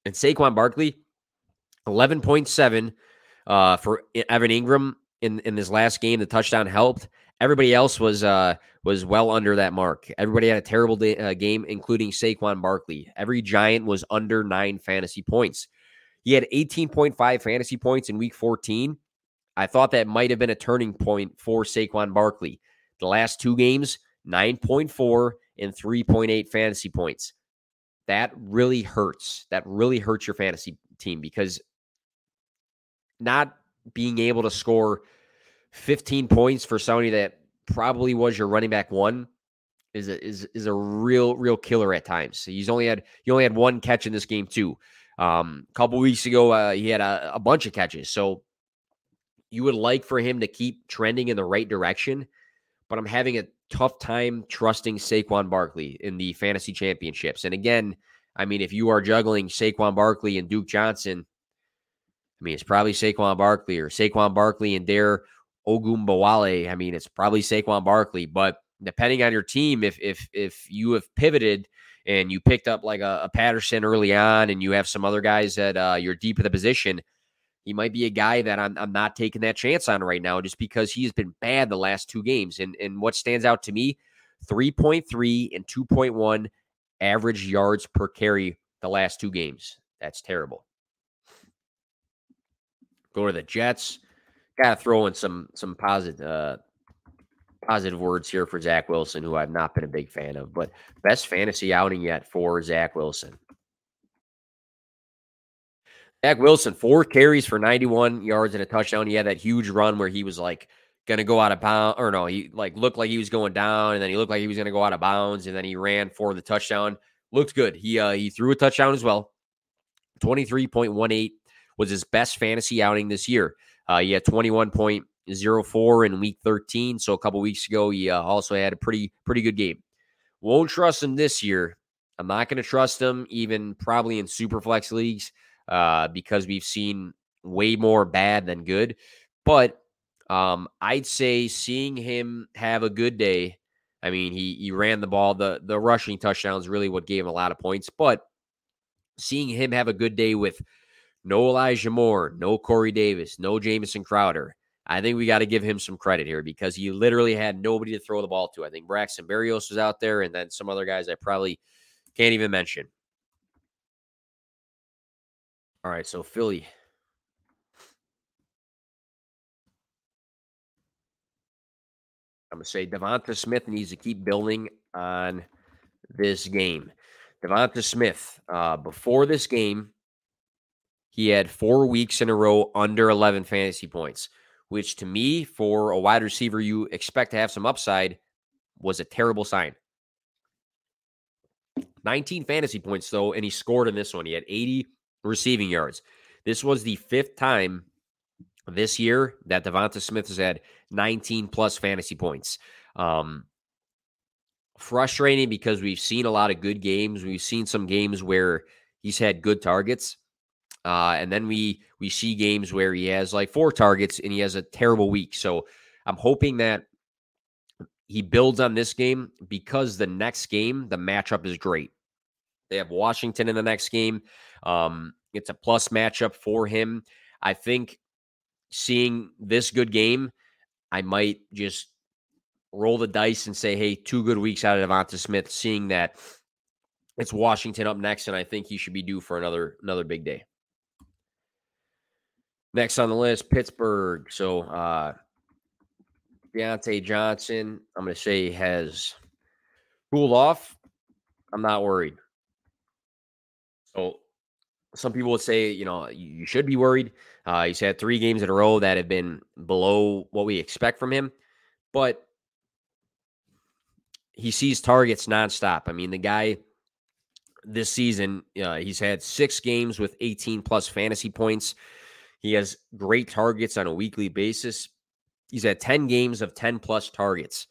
And Saquon Barkley, eleven point seven uh, for Evan Engram in in this last game. The touchdown helped. Everybody else was uh, was well under that mark. Everybody had a terrible day, uh, game, including Saquon Barkley. Every Giant was under nine fantasy points. He had 18.5 fantasy points in week 14. I thought that might have been a turning point for Saquon Barkley. The last two games, 9.4 and 3.8 fantasy points. That really hurts. That really hurts your fantasy team because not being able to score 15 points for somebody that probably was your running back one is a, is is a real real killer at times. He's only had he only had one catch in this game too. Um, a couple weeks ago, uh, he had a, a bunch of catches. So you would like for him to keep trending in the right direction, but I'm having a tough time trusting Saquon Barkley in the fantasy championships. And again, I mean, if you are juggling Saquon Barkley and Duke Johnson, I mean, it's probably Saquon Barkley or Saquon Barkley and Dare Ogunbowale. I mean, it's probably Saquon Barkley, but depending on your team, if if if you have pivoted and you picked up like a, a Patterson early on, and you have some other guys that uh, you're deep in the position, he might be a guy that I'm, I'm not taking that chance on right now, just because he's been bad the last two games. And and what stands out to me, 3.3 and 2.1 average yards per carry the last two games. That's terrible. Go to the Jets. Got to throw in some some positive uh, positive words here for Zach Wilson, who I've not been a big fan of, but best fantasy outing yet for Zach Wilson. Zach Wilson, four carries for 91 yards and a touchdown. He had that huge run where he was like to go out of bounds, or no, he like looked like he was going down, and then he looked like he was to go out of bounds, and then he ran for the touchdown. Looked good. He uh, he threw a touchdown as well. 23.18 was his best fantasy outing this year. Uh, he had 21.04 in week 13. So a couple weeks ago, he uh, also had a pretty pretty good game. Won't trust him this year. I'm not going to trust him even probably in super flex leagues uh, because we've seen way more bad than good. But um, I'd say seeing him have a good day. I mean, he he ran the ball. The the rushing touchdown is really what gave him a lot of points. But seeing him have a good day with no Elijah Moore, no Corey Davis, no Jamison Crowder. I think we got to give him some credit here because he literally had nobody to throw the ball to. I think Braxton Berrios was out there, and then some other guys I probably can't even mention. All right, so Philly. I'm going to say Devonta Smith needs to keep building on this game. Devonta Smith, uh, before this game, he had four weeks in a row under 11 fantasy points, which to me, for a wide receiver you expect to have some upside, was a terrible sign. 19 fantasy points, though, and he scored in this one. He had 80 receiving yards. This was the fifth time this year that Devonta Smith has had 19 plus fantasy points. Um, frustrating because we've seen a lot of good games. We've seen some games where he's had good targets. Uh, and then we we see games where he has like four targets and he has a terrible week. So I'm hoping that he builds on this game because the next game, the matchup is great. They have Washington in the next game. Um, it's a plus matchup for him. I think seeing this good game, I might just roll the dice and say, hey, two good weeks out of Devonta Smith, seeing that it's Washington up next, and I think he should be due for another another big day. Next on the list, Pittsburgh. So uh Diontae Johnson, I'm to say has cooled off. I'm not worried. So some people would say, you know, you should be worried. Uh, he's had three games in a row that have been below what we expect from him, but he sees targets nonstop. I mean, the guy this season, uh, he's had six games with 18 plus fantasy points. He has great targets on a weekly basis. He's had 10 games of 10 plus targets.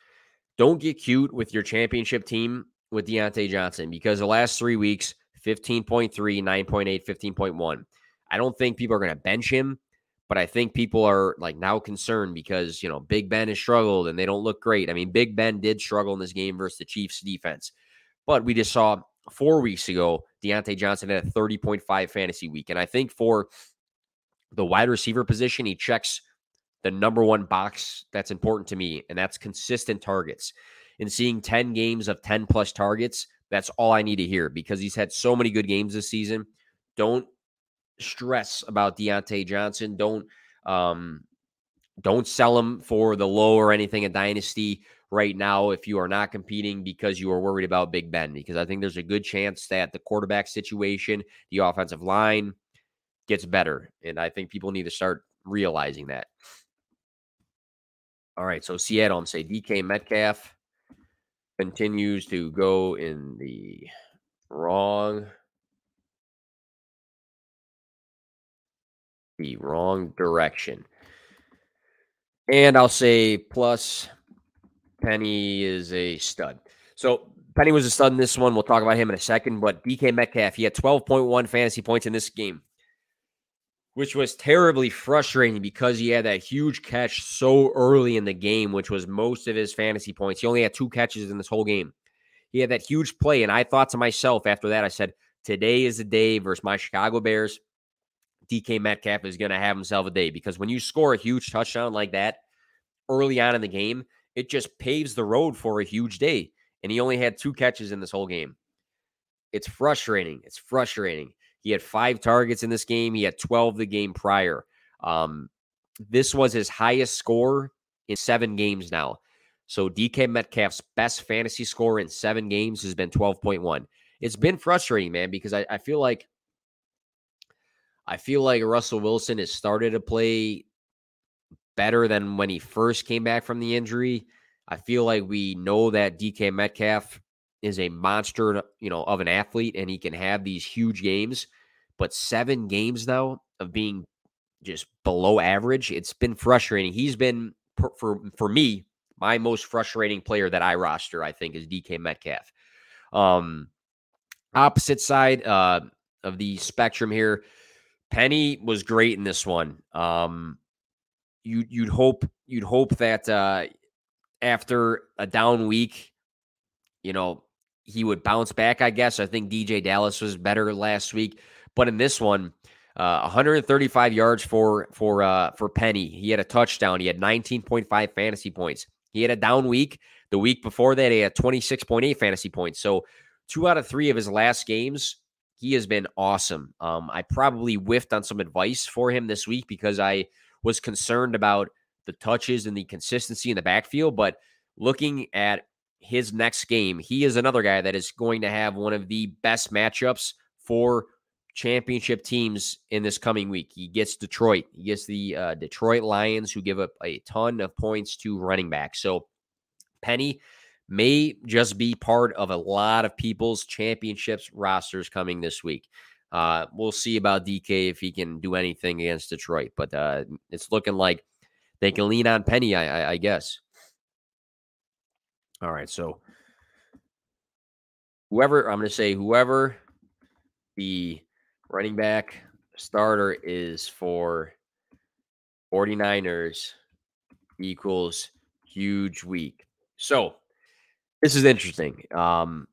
Don't get cute with your championship team with Diontae Johnson because the last three weeks, 15.3, 9.8, 15.1. I don't think people are going to bench him, but I think people are like now concerned because, you know, Big Ben has struggled and they don't look great. I mean, Big Ben did struggle in this game versus the Chiefs defense, but we just saw four weeks ago, Diontae Johnson had a 30.5 fantasy week. And I think for the wide receiver position, he checks the number one box that's important to me, and that's consistent targets. And seeing 10 games of 10 plus targets, that's all I need to hear because he's had so many good games this season. Don't stress about Diontae Johnson. Don't um, don't sell him for the low or anything a dynasty right now if you are not competing because you are worried about Big Ben. Because I think there's a good chance that the quarterback situation, the offensive line gets better. And I think people need to start realizing that. All right. So Seattle, I'm say DK Metcalf continues to go in the wrong the wrong direction. And I'll say plus Penny is a stud. So Penny was a stud in this one. We'll talk about him in a second. But DK Metcalf, he had 12.1 fantasy points in this game, which was terribly frustrating because he had that huge catch so early in the game, which was most of his fantasy points. He only had two catches in this whole game. He had that huge play. And I thought to myself after that, I said, today is the day versus my Chicago Bears. DK Metcalf is going to have himself a day because when you score a huge touchdown like that early on in the game, it just paves the road for a huge day. And he only had two catches in this whole game. It's frustrating. It's frustrating. He had five targets in this game. He had 12 the game prior. Um, this was his highest score in seven games now. So DK Metcalf's best fantasy score in seven games has been 12.1. It's been frustrating, man, because I, I feel like I feel like Russell Wilson has started to play better than when he first came back from the injury. I feel like we know that DK Metcalf is a monster, you know, of an athlete and he can have these huge games. But seven games though of being just below average, it's been frustrating. He's been for for, for me my most frustrating player that I roster. I think is DK Metcalf. Um, opposite side uh, of the spectrum here, Penny was great in this one. Um, you you'd hope you'd hope that uh, after a down week, you know, he would bounce back. I guess I think DeeJay Dallas was better last week, but in this one, uh, 135 yards for for uh, for Penny. He had a touchdown. He had 19.5 fantasy points. He had a down week. The week before that, he had 26.8 fantasy points. So two out of three of his last games, he has been awesome. Um, I probably whiffed on some advice for him this week because I was concerned about the touches and the consistency in the backfield. But looking at his next game, he is another guy that is going to have one of the best matchups for championship teams in this coming week. He gets Detroit. He gets the uh, Detroit Lions, who give up a ton of points to running back. So Penny may just be part of a lot of people's championships rosters coming this week. Uh, we'll see about DK if he can do anything against Detroit, but uh, it's looking like they can lean on Penny, I, I, I guess. All right, so whoever I'm going to say whoever the running back starter is for 49ers equals huge week. So this is interesting. Um,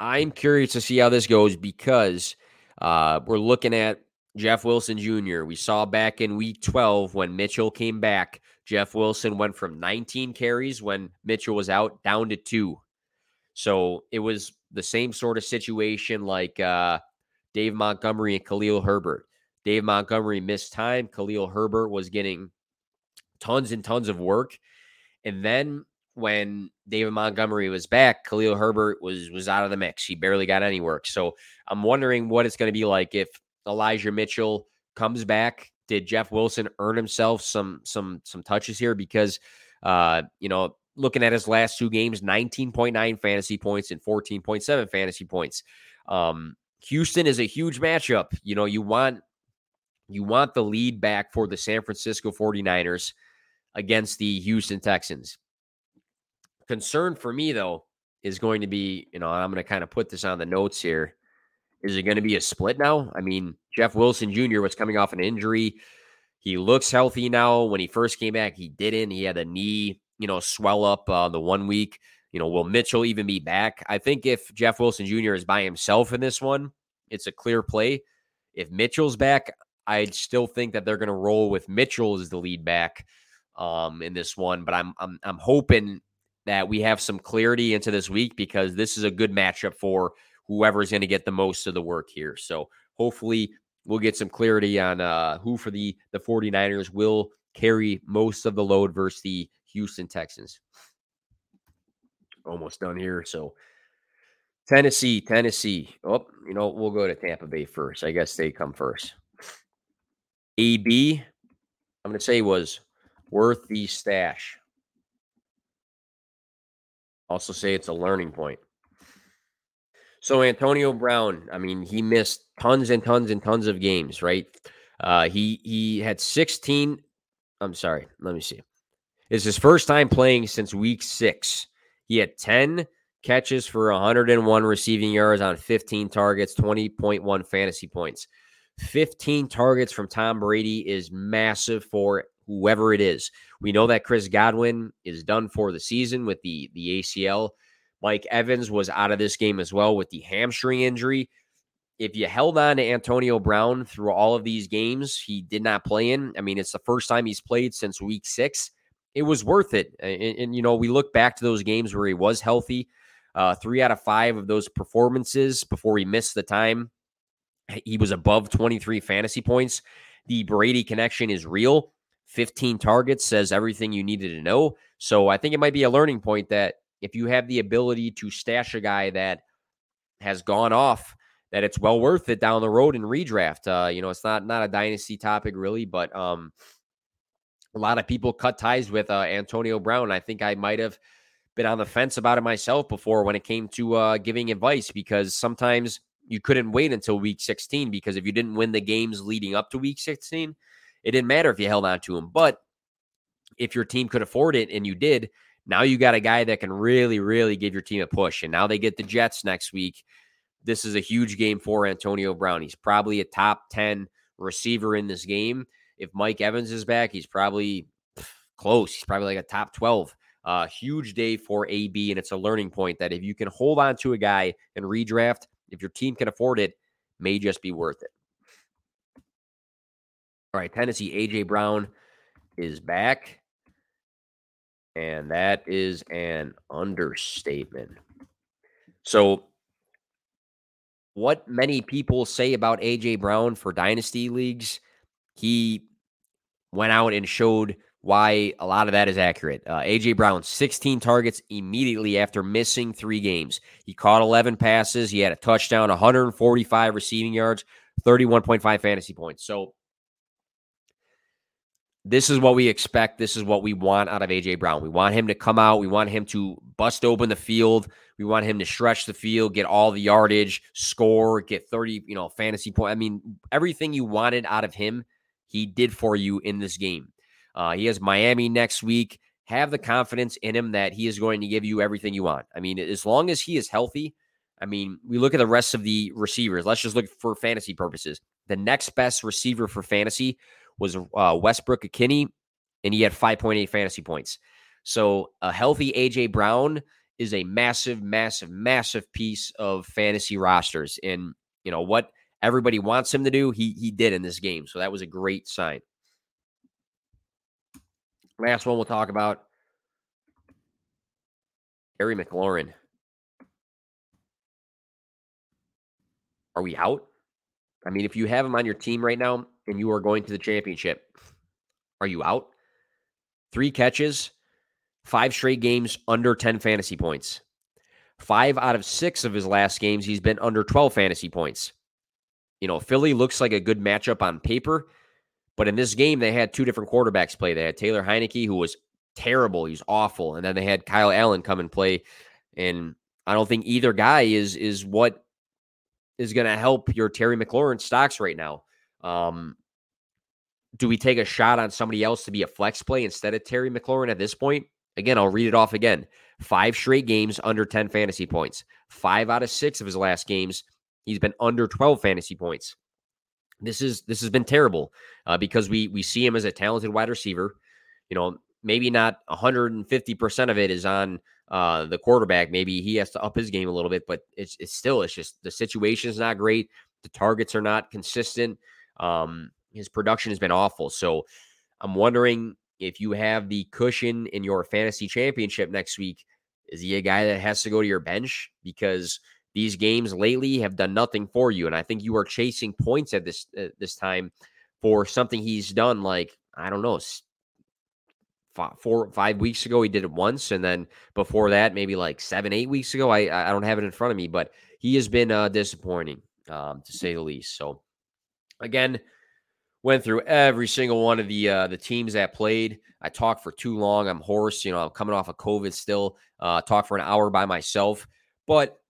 I'm curious to see how this goes because uh, we're looking at Jeff Wilson Jr. We saw back in week 12 when Mitchell came back, Jeff Wilson went from 19 carries when Mitchell was out down to two. So it was the same sort of situation like uh, Dave Montgomery and Khalil Herbert. Dave Montgomery missed time. Khalil Herbert was getting tons and tons of work. And then when David Montgomery was back, Khalil Herbert was was out of the mix. He barely got any work. So I'm wondering what it's going to be like if Elijah Mitchell comes back. Did Jeff Wilson earn himself some some some touches here? Because uh, you know, looking at his last two games, 19.9 fantasy points and 14.7 fantasy points. Um, Houston is a huge matchup. You know, you want you want the lead back for the San Francisco 49ers against the Houston Texans. Concern for me, though, is going to be, you know, I'm going to kind of put this on the notes here. Is it going to be a split now? I mean, Jeff Wilson Jr. was coming off an injury. He looks healthy now. When he first came back, he didn't. He had a knee, you know, swell up uh, the one week. You know, will Mitchell even be back? I think if Jeff Wilson Jr. is by himself in this one, it's a clear play. If Mitchell's back, I still think that they're going to roll with Mitchell as the lead back um, in this one. But I'm I'm I'm hoping that we have some clarity into this week because this is a good matchup for whoever is going to get the most of the work here. So hopefully we'll get some clarity on uh, who for the the 49ers will carry most of the load versus the Houston Texans. Almost done here. So Tennessee, Tennessee. Oh, you know, we'll go to Tampa Bay first. I guess they come first. AB, I'm going to say was worth the stash. Also say it's a learning point. So Antonio Brown, I mean, he missed tons and tons and tons of games, right? Uh, he he had 16. I'm sorry, let me see. It's his first time playing since week six. He had 10 catches for 101 receiving yards on 15 targets, 20.1 fantasy points. 15 targets from Tom Brady is massive for whoever it is. We know that Chris Godwin is done for the season with the the ACL. Mike Evans was out of this game as well with the hamstring injury. If you held on to Antonio Brown through all of these games, he did not play in. I mean, it's the first time he's played since week six. It was worth it. And, and you know, we look back to those games where he was healthy. Uh, three out of five of those performances before he missed the time, he was above 23 fantasy points. The Brady connection is real. 15 targets says everything you needed to know. So I think it might be a learning point that if you have the ability to stash a guy that has gone off, that it's well worth it down the road in redraft. Uh, you know, it's not not a dynasty topic really, but um, a lot of people cut ties with uh, Antonio Brown. I think I might have been on the fence about it myself before when it came to uh, giving advice because sometimes you couldn't wait until week 16 because if you didn't win the games leading up to week 16, it didn't matter if you held on to him. But if your team could afford it and you did, now you got a guy that can really, really give your team a push. And now they get the Jets next week. This is a huge game for Antonio Brown. He's probably a top 10 receiver in this game. If Mike Evans is back, he's probably close. He's probably like a top 12. Uh, huge day for AB, and it's a learning point that if you can hold on to a guy and redraft, if your team can afford it, may just be worth it. All right, Tennessee, AJ Brown is back. And that is an understatement. So, what many people say about AJ Brown for dynasty leagues, he went out and showed why a lot of that is accurate. Uh, AJ Brown, 16 targets immediately after missing three games. He caught 11 passes. He had a touchdown, 145 receiving yards, 31.5 fantasy points. So this is what we expect. This is what we want out of AJ Brown. We want him to come out. We want him to bust open the field. We want him to stretch the field, get all the yardage, score, get 30, you know, fantasy point. I mean, everything you wanted out of him, he did for you in this game. Uh, he has Miami next week. Have the confidence in him that he is going to give you everything you want. I mean, as long as he is healthy, I mean, we look at the rest of the receivers. Let's just look for fantasy purposes. The next best receiver for fantasy was uh, Westbrook-Ikhine, and he had 5.8 fantasy points. So a healthy AJ Brown is a massive, massive, massive piece of fantasy rosters. And you know what everybody wants him to do, he he did in this game. So that was a great sign. Last one we'll talk about. Terry McLaurin. Are we out? I mean, if you have him on your team right now, and you are going to the championship, are you out? Three catches, five straight games under 10 fantasy points. Five out of six of his last games, he's been under 12 fantasy points. You know, Philly looks like a good matchup on paper, but in this game, they had two different quarterbacks play. They had Taylor Heinicke, who was terrible, he's awful, and then they had Kyle Allen come and play. And I don't think either guy is is what is going to help your Terry McLaurin stocks right now. Um, do we take a shot on somebody else to be a flex play instead of Terry McLaurin at this point? Again, I'll read it off again. Five straight games under 10 fantasy points. Five out of six of his last games, he's been under 12 fantasy points. This is this has been terrible uh, because we we see him as a talented wide receiver. You know, maybe not 150% of it is on uh, the quarterback. Maybe he has to up his game a little bit, but it's it's still it's just the situation is not great. The targets are not consistent. Um, his production has been awful. So I'm wondering if you have the cushion in your fantasy championship next week, is he a guy that has to go to your bench? Because these games lately have done nothing for you. And I think you are chasing points at this uh, this time for something he's done like, I don't know, five, four, five weeks ago. He did it once. And then before that, maybe like seven, eight weeks ago. I, I don't have it in front of me, but he has been uh, disappointing, um, to say the least. So, again, went through every single one of the uh, the teams that played. I talked for too long. I'm hoarse. You know, I'm coming off of COVID still. Uh, talked for an hour by myself. But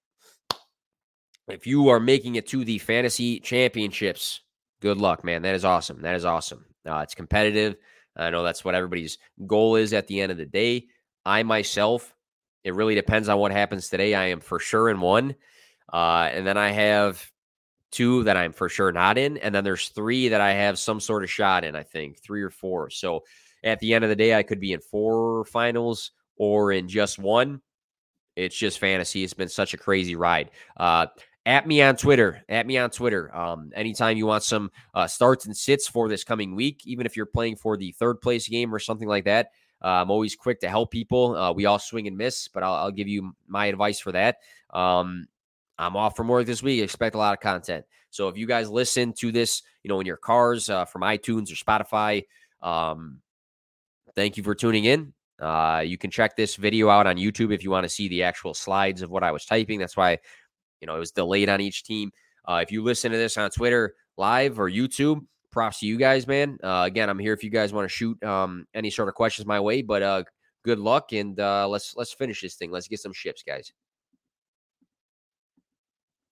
if you are making it to the fantasy championships, good luck, man. That is awesome. That is awesome. Uh, it's competitive. I know that's what everybody's goal is at the end of the day. I myself, it really depends on what happens today. I am for sure in one. Uh, and then I have two that I'm for sure not in. And then there's three that I have some sort of shot in, I think, three or four. So at the end of the day, I could be in four finals or in just one. It's just fantasy. It's been such a crazy ride. Uh, at me on Twitter. At me on Twitter. Um, anytime you want some uh, starts and sits for this coming week, even if you're playing for the third place game or something like that, uh, I'm always quick to help people. Uh, we all swing and miss, but I'll, I'll, give you my advice for that. Um, I'm off from work this week. Expect a lot of content. So if you guys listen to this, you know, in your cars uh, from iTunes or Spotify, um, thank you for tuning in. Uh, you can check this video out on YouTube if you want to see the actual slides of what I was typing. That's why you know, it was delayed on each team. Uh, if you listen to this on Twitter live or YouTube, props to you guys, man. Uh, again, I'm here if you guys want to shoot um, any sort of questions my way. But uh, good luck and uh, let's let's finish this thing. Let's get some ships, guys.